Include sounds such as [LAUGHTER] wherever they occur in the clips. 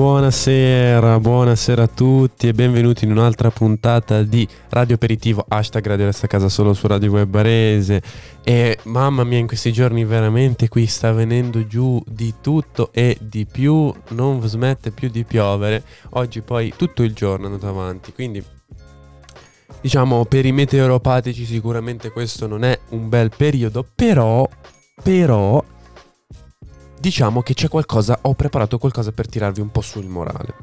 Buonasera, buonasera a tutti e benvenuti in un'altra puntata di Radio Aperitivo, hashtag Radio Resta Casa solo su Radio Web Arese. E mamma mia in questi giorni veramente qui sta venendo giù di tutto e di più, non smette più di piovere, oggi poi tutto il giorno è andato avanti, quindi diciamo per i meteoropatici sicuramente questo non è un bel periodo, però, però diciamo che c'è qualcosa, ho preparato qualcosa per tirarvi un po' sul morale.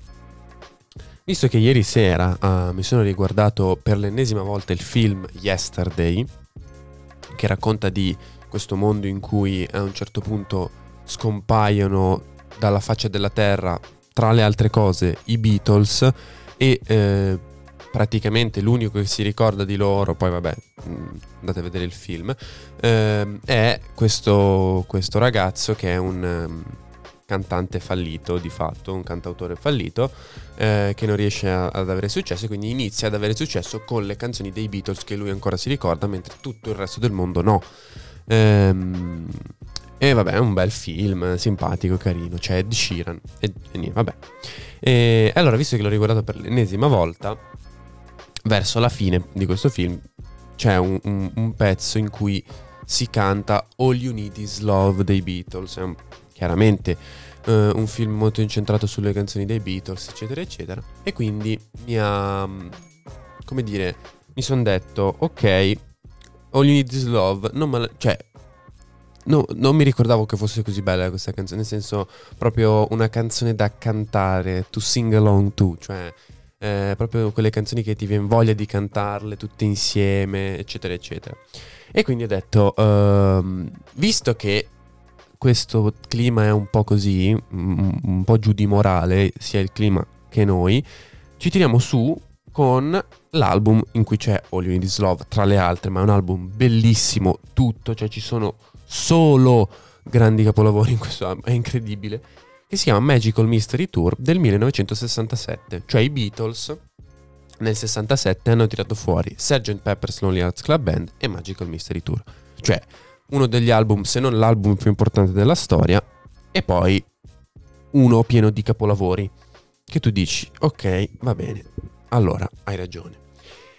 Visto che ieri sera ah, mi sono riguardato per l'ennesima volta il film Yesterday, che racconta di questo mondo in cui a un certo punto scompaiono dalla faccia della terra, tra le altre cose, i Beatles e eh, praticamente l'unico che si ricorda di loro, poi vabbè, mh, andate a vedere il film, ehm, è questo, questo ragazzo che è un ehm, cantante fallito di fatto, un cantautore fallito eh, che non riesce a- ad avere successo e quindi inizia ad avere successo con le canzoni dei Beatles che lui ancora si ricorda mentre tutto il resto del mondo no. Ehm, e vabbè, è un bel film, simpatico, carino, c'è Ed Sheeran e, e vabbè. E allora, visto che l'ho riguardato per l'ennesima volta, verso la fine di questo film c'è un, un- un pezzo in cui si canta All You Need Is Love dei Beatles. È un- chiaramente eh, un film molto incentrato sulle canzoni dei Beatles, eccetera, eccetera. E quindi mi ha, come dire, mi sono detto, ok, All You Need Is Love, non me la- cioè, no, non mi ricordavo che fosse così bella questa canzone, nel senso proprio una canzone da cantare, to sing along to, cioè eh, proprio quelle canzoni che ti viene voglia di cantarle tutte insieme, eccetera, eccetera. E quindi ho detto, ehm, visto che questo clima è un po' così, un, un po' giù di morale, sia il clima che noi, ci tiriamo su con l'album in cui c'è All You Need Is Love, tra le altre, ma è un album bellissimo, tutto, cioè ci sono solo grandi capolavori in questo album, è incredibile, che si chiama Magical Mystery Tour del 1967, cioè i Beatles nel 67 hanno tirato fuori Sgt. Pepper's Lonely Hearts Club Band e Magical Mystery Tour, cioè uno degli album, se non l'album più importante della storia, e poi uno pieno di capolavori, che tu dici, ok, va bene, allora hai ragione.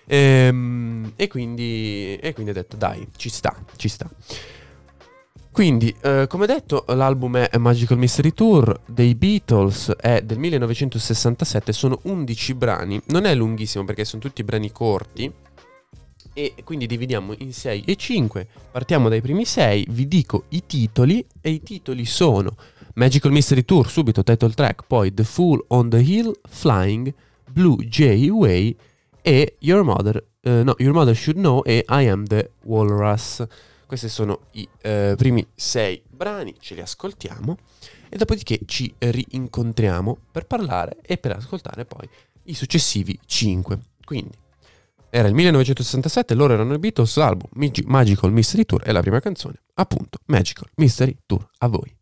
Ehm, e, quindi, e quindi ho detto, dai, ci sta, ci sta. Quindi, eh, come detto, l'album è Magical Mystery Tour dei Beatles, è del 1967, sono 11 brani, non è lunghissimo perché sono tutti brani corti, e quindi dividiamo in 6 e 5, partiamo dai primi 6, vi dico i titoli, e i titoli sono Magical Mystery Tour, subito title track, poi The Fool on the Hill, Flying, Blue Jay Way e Your Mother, eh, no, Your Mother Should Know e I Am the Walrus. Questi sono i eh, primi sei brani, ce li ascoltiamo e dopodiché ci rincontriamo per parlare e per ascoltare poi i successivi 5. Quindi era il 1967, loro erano i Beatles, l'album Magi- Magical Mystery Tour e la prima canzone, appunto, Magical Mystery Tour. A voi.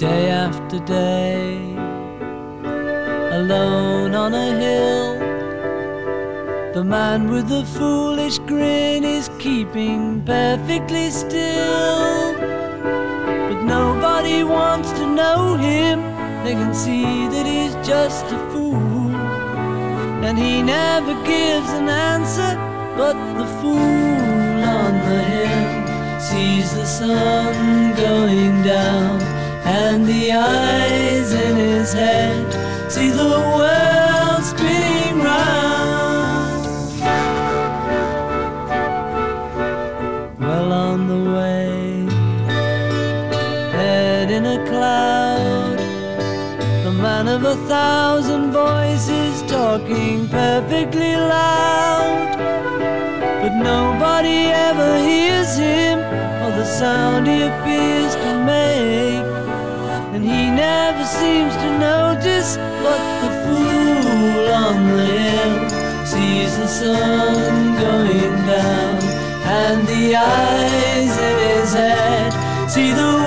Day after day, alone on a hill. The man with the foolish grin is keeping perfectly still. But nobody wants to know him, they can see that he's just a fool. And he never gives an answer, but the fool on the hill sees the sun going down, and the eyes in his head see the world spinning round. Well on the way, head in a cloud, the man of a thousand voices talking perfectly loud. But nobody ever hears him or the sound he appears to make. And he never seems to notice but the fool on the hill sees the sun going down. And the eyes in his head see the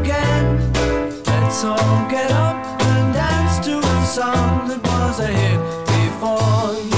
again. Let's all get up and dance to the song that was a hit before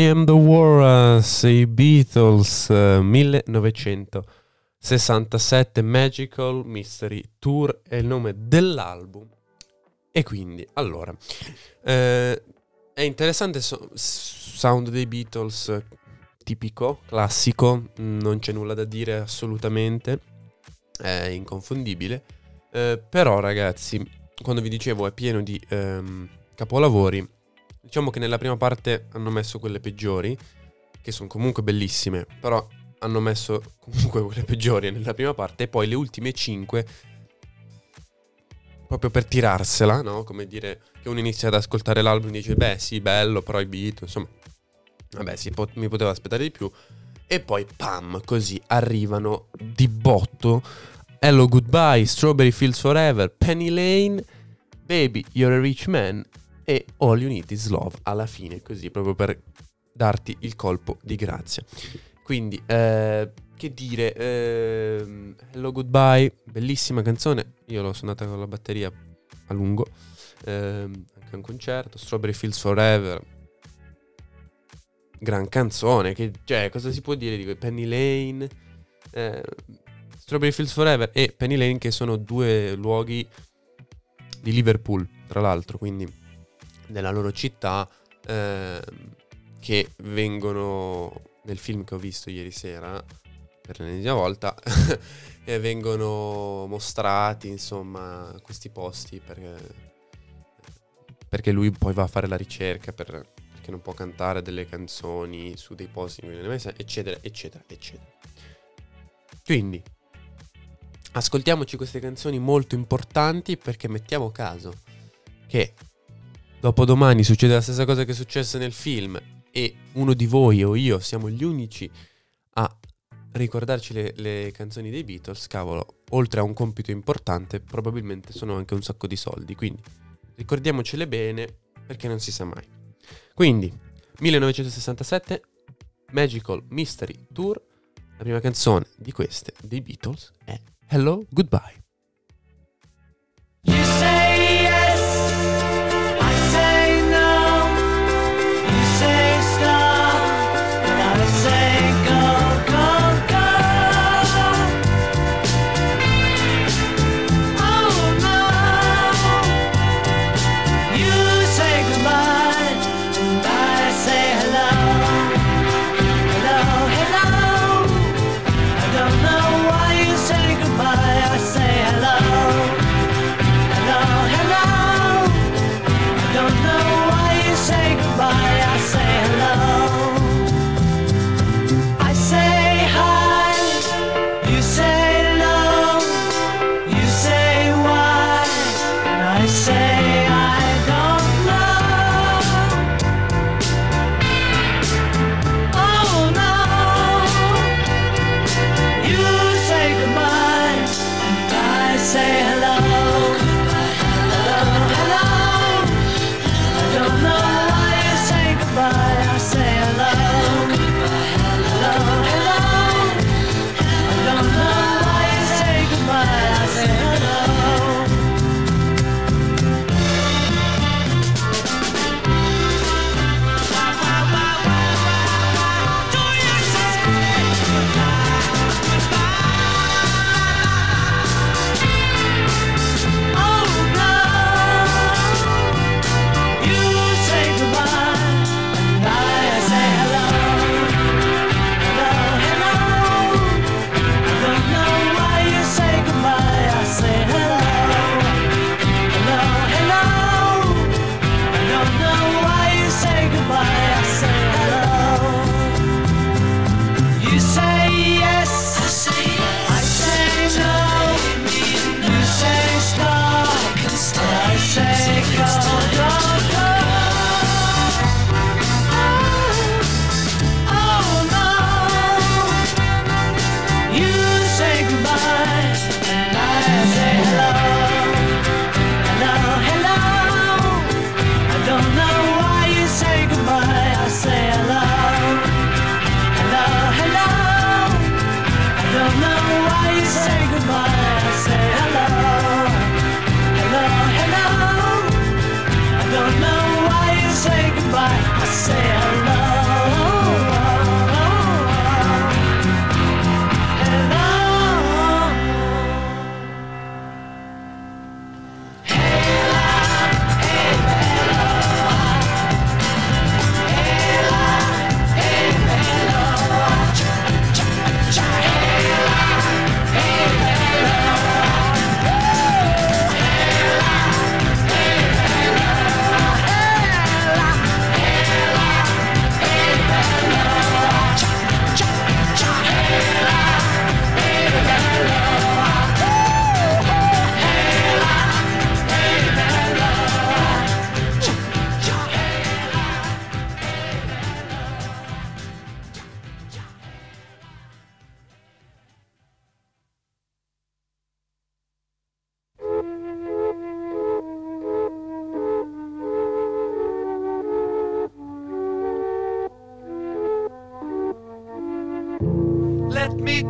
I Am the Walrus, i Beatles, eh, 1967, Magical Mystery Tour è il nome dell'album. E quindi, allora, eh, è interessante il so- sound dei Beatles, eh, tipico, classico, non c'è nulla da dire assolutamente, è inconfondibile. Eh, però ragazzi, quando vi dicevo è pieno di ehm, capolavori, diciamo che nella prima parte hanno messo quelle peggiori, che sono comunque bellissime, però hanno messo comunque quelle peggiori nella prima parte e poi le ultime cinque proprio per tirarsela, no? Come dire che uno inizia ad ascoltare l'album e dice beh sì, bello, però i beat, insomma, vabbè si po- mi poteva aspettare di più. E poi pam, così arrivano di botto Hello Goodbye, Strawberry Fields Forever, Penny Lane, Baby You're a Rich Man e All You Need Is Love alla fine, così proprio per darti il colpo di grazia. Quindi, eh, che dire, ehm, Hello Goodbye, bellissima canzone, io l'ho suonata con la batteria a lungo, ehm, anche a un concerto, Strawberry Fields Forever, gran canzone. Che, cioè, cosa si può dire di Penny Lane, eh, Strawberry Fields Forever e Penny Lane, che sono due luoghi di Liverpool, tra l'altro, quindi della loro città, ehm, che vengono nel film che ho visto ieri sera per l'ennesima volta [LAUGHS] e vengono mostrati insomma questi posti perché, perché lui poi va a fare la ricerca per- perché non può cantare delle canzoni su dei posti in cui non è mai stato, eccetera eccetera eccetera. Quindi ascoltiamoci queste canzoni molto importanti perché mettiamo caso che dopodomani succede la stessa cosa che è successa nel film e uno di voi o io siamo gli unici a ricordarci le, le canzoni dei Beatles, cavolo, oltre a un compito importante, probabilmente sono anche un sacco di soldi. Quindi ricordiamocele bene perché non si sa mai. Quindi, 1967, Magical Mystery Tour. La prima canzone di queste dei Beatles è Hello Goodbye.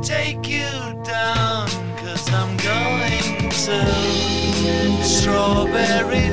Take you down, cause I'm going to Strawberry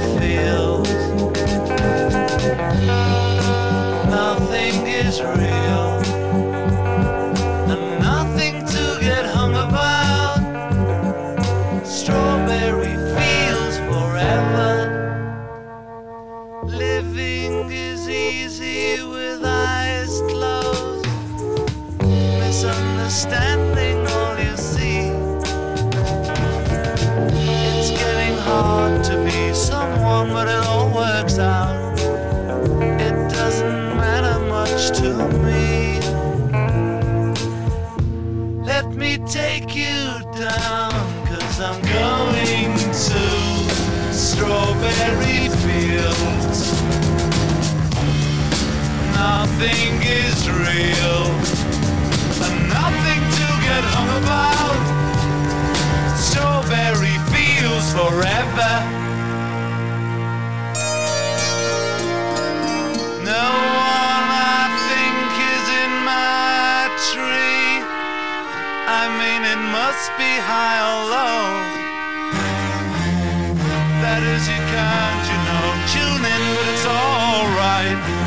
Nothing is real, and nothing to get hung about. Strawberry fields forever. No one I think is in my tree. I mean, it must be high or low. That is, you can't, you know, tune in, but it's alright.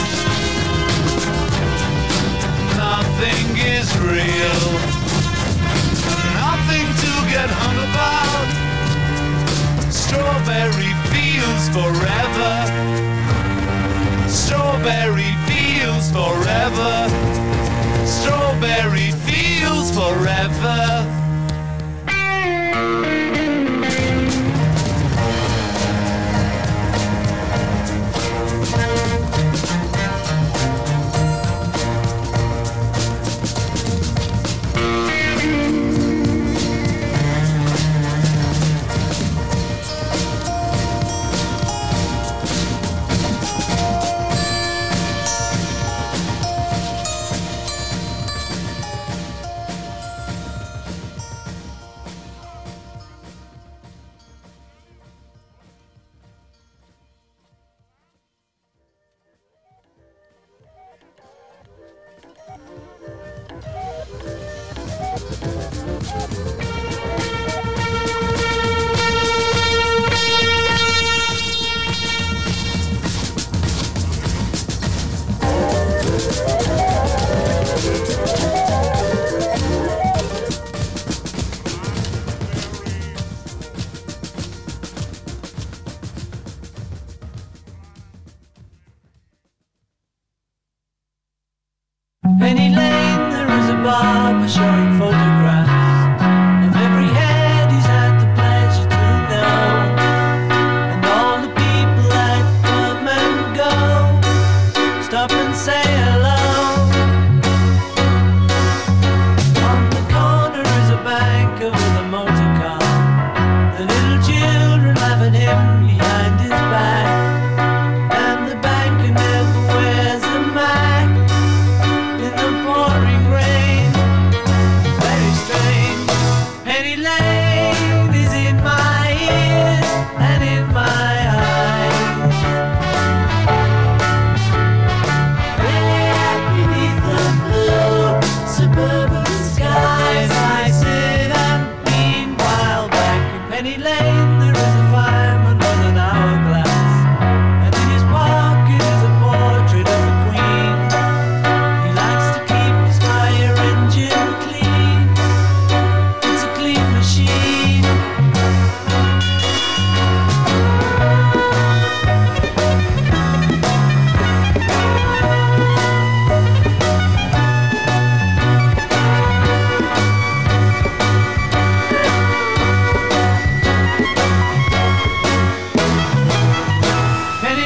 Nothing is real, nothing to get hung about. Strawberry fields forever. sunshine.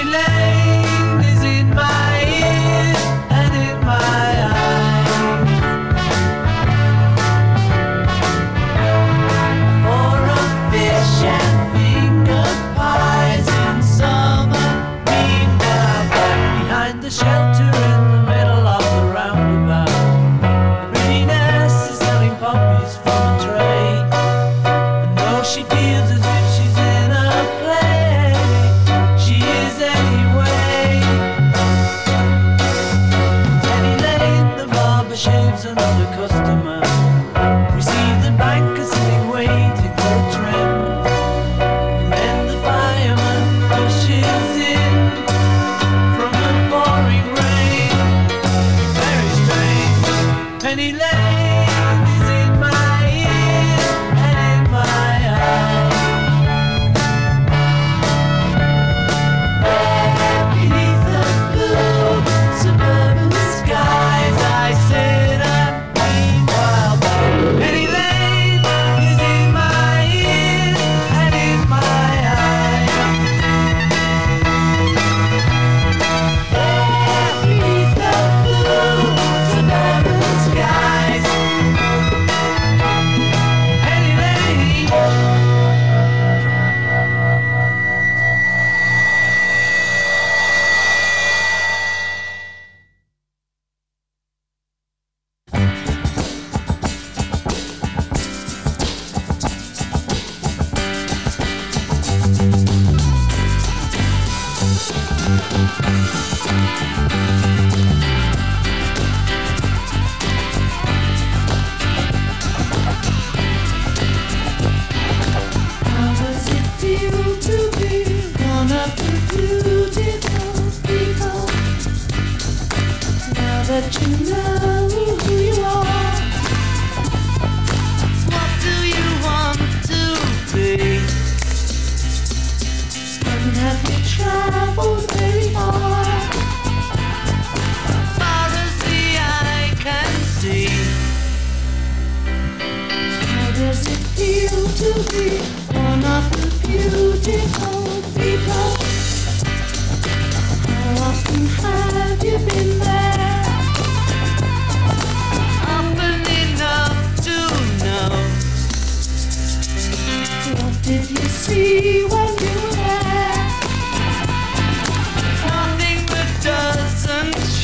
late.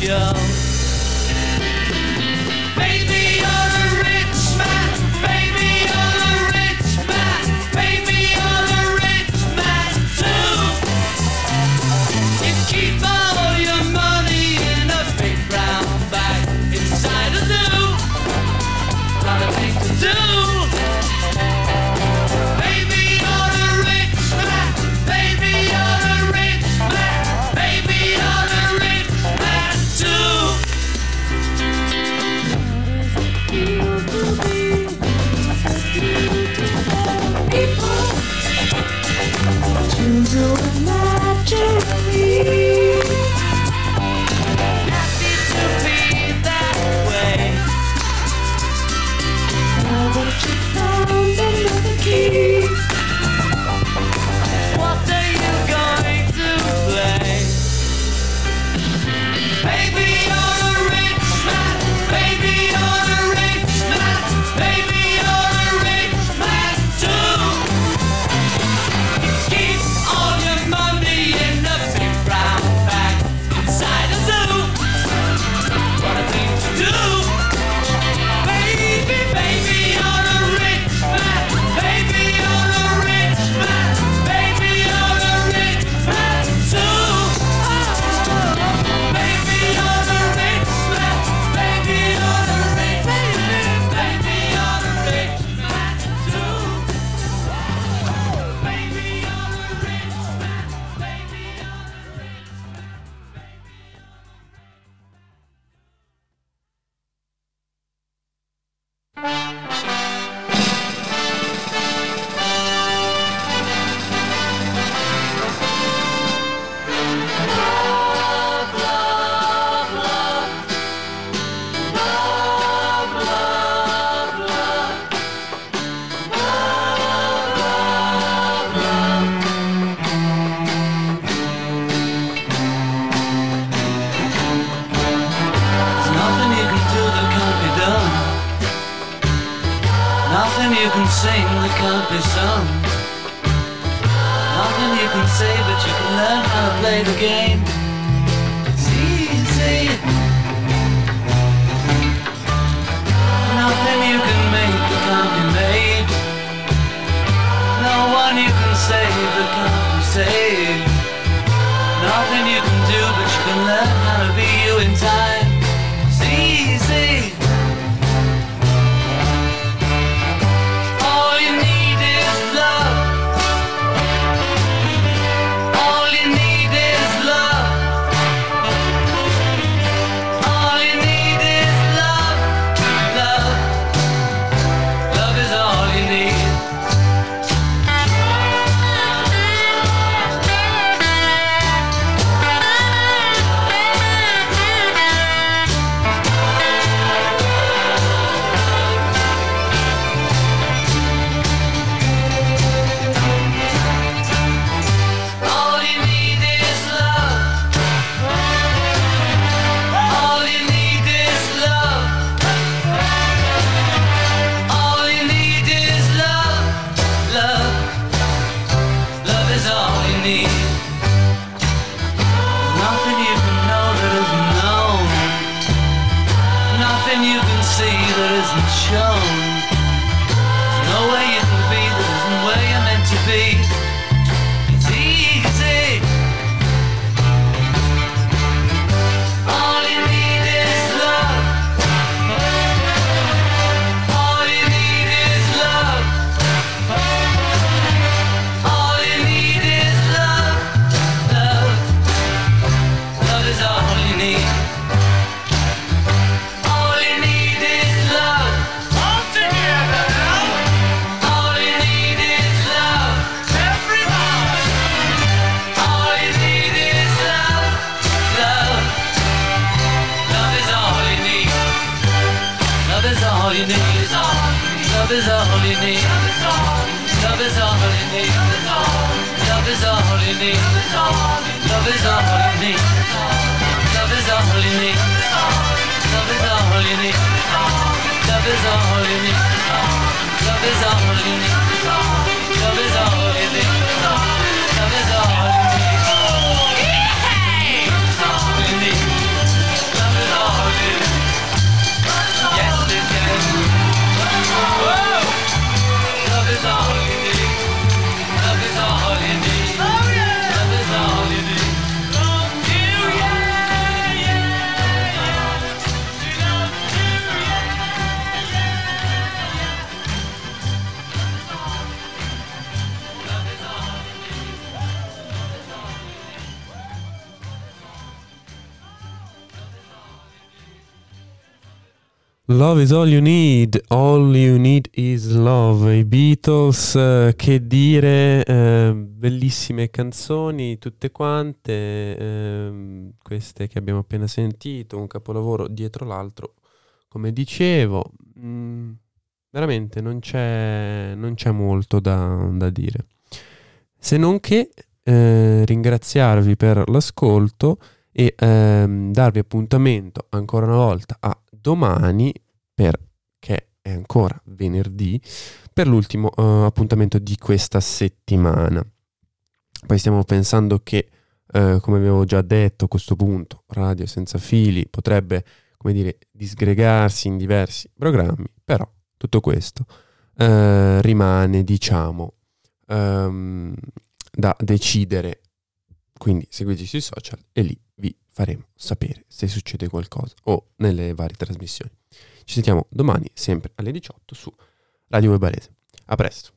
Show. Love is all you need, all you need is love. I Beatles, eh, che dire, eh, bellissime canzoni, tutte quante, ehm, queste che abbiamo appena sentito, un capolavoro dietro l'altro. Come dicevo, mm, veramente non c'è, non c'è molto da, da dire. Se non che eh, ringraziarvi per l'ascolto e ehm, darvi appuntamento ancora una volta a domani perché è ancora venerdì per l'ultimo eh, appuntamento di questa settimana. Poi stiamo pensando che, eh, come avevo già detto a questo punto, Radio Senza Fili potrebbe, come dire, disgregarsi in diversi programmi, però tutto questo eh, rimane, diciamo, ehm, da decidere. Quindi seguiteci sui social e lì vi faremo sapere se succede qualcosa o nelle varie trasmissioni. Ci sentiamo domani, sempre alle 18 su Radio Web Barese. A presto.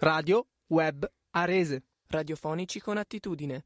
Radio Web Arese. Radiofonici con attitudine.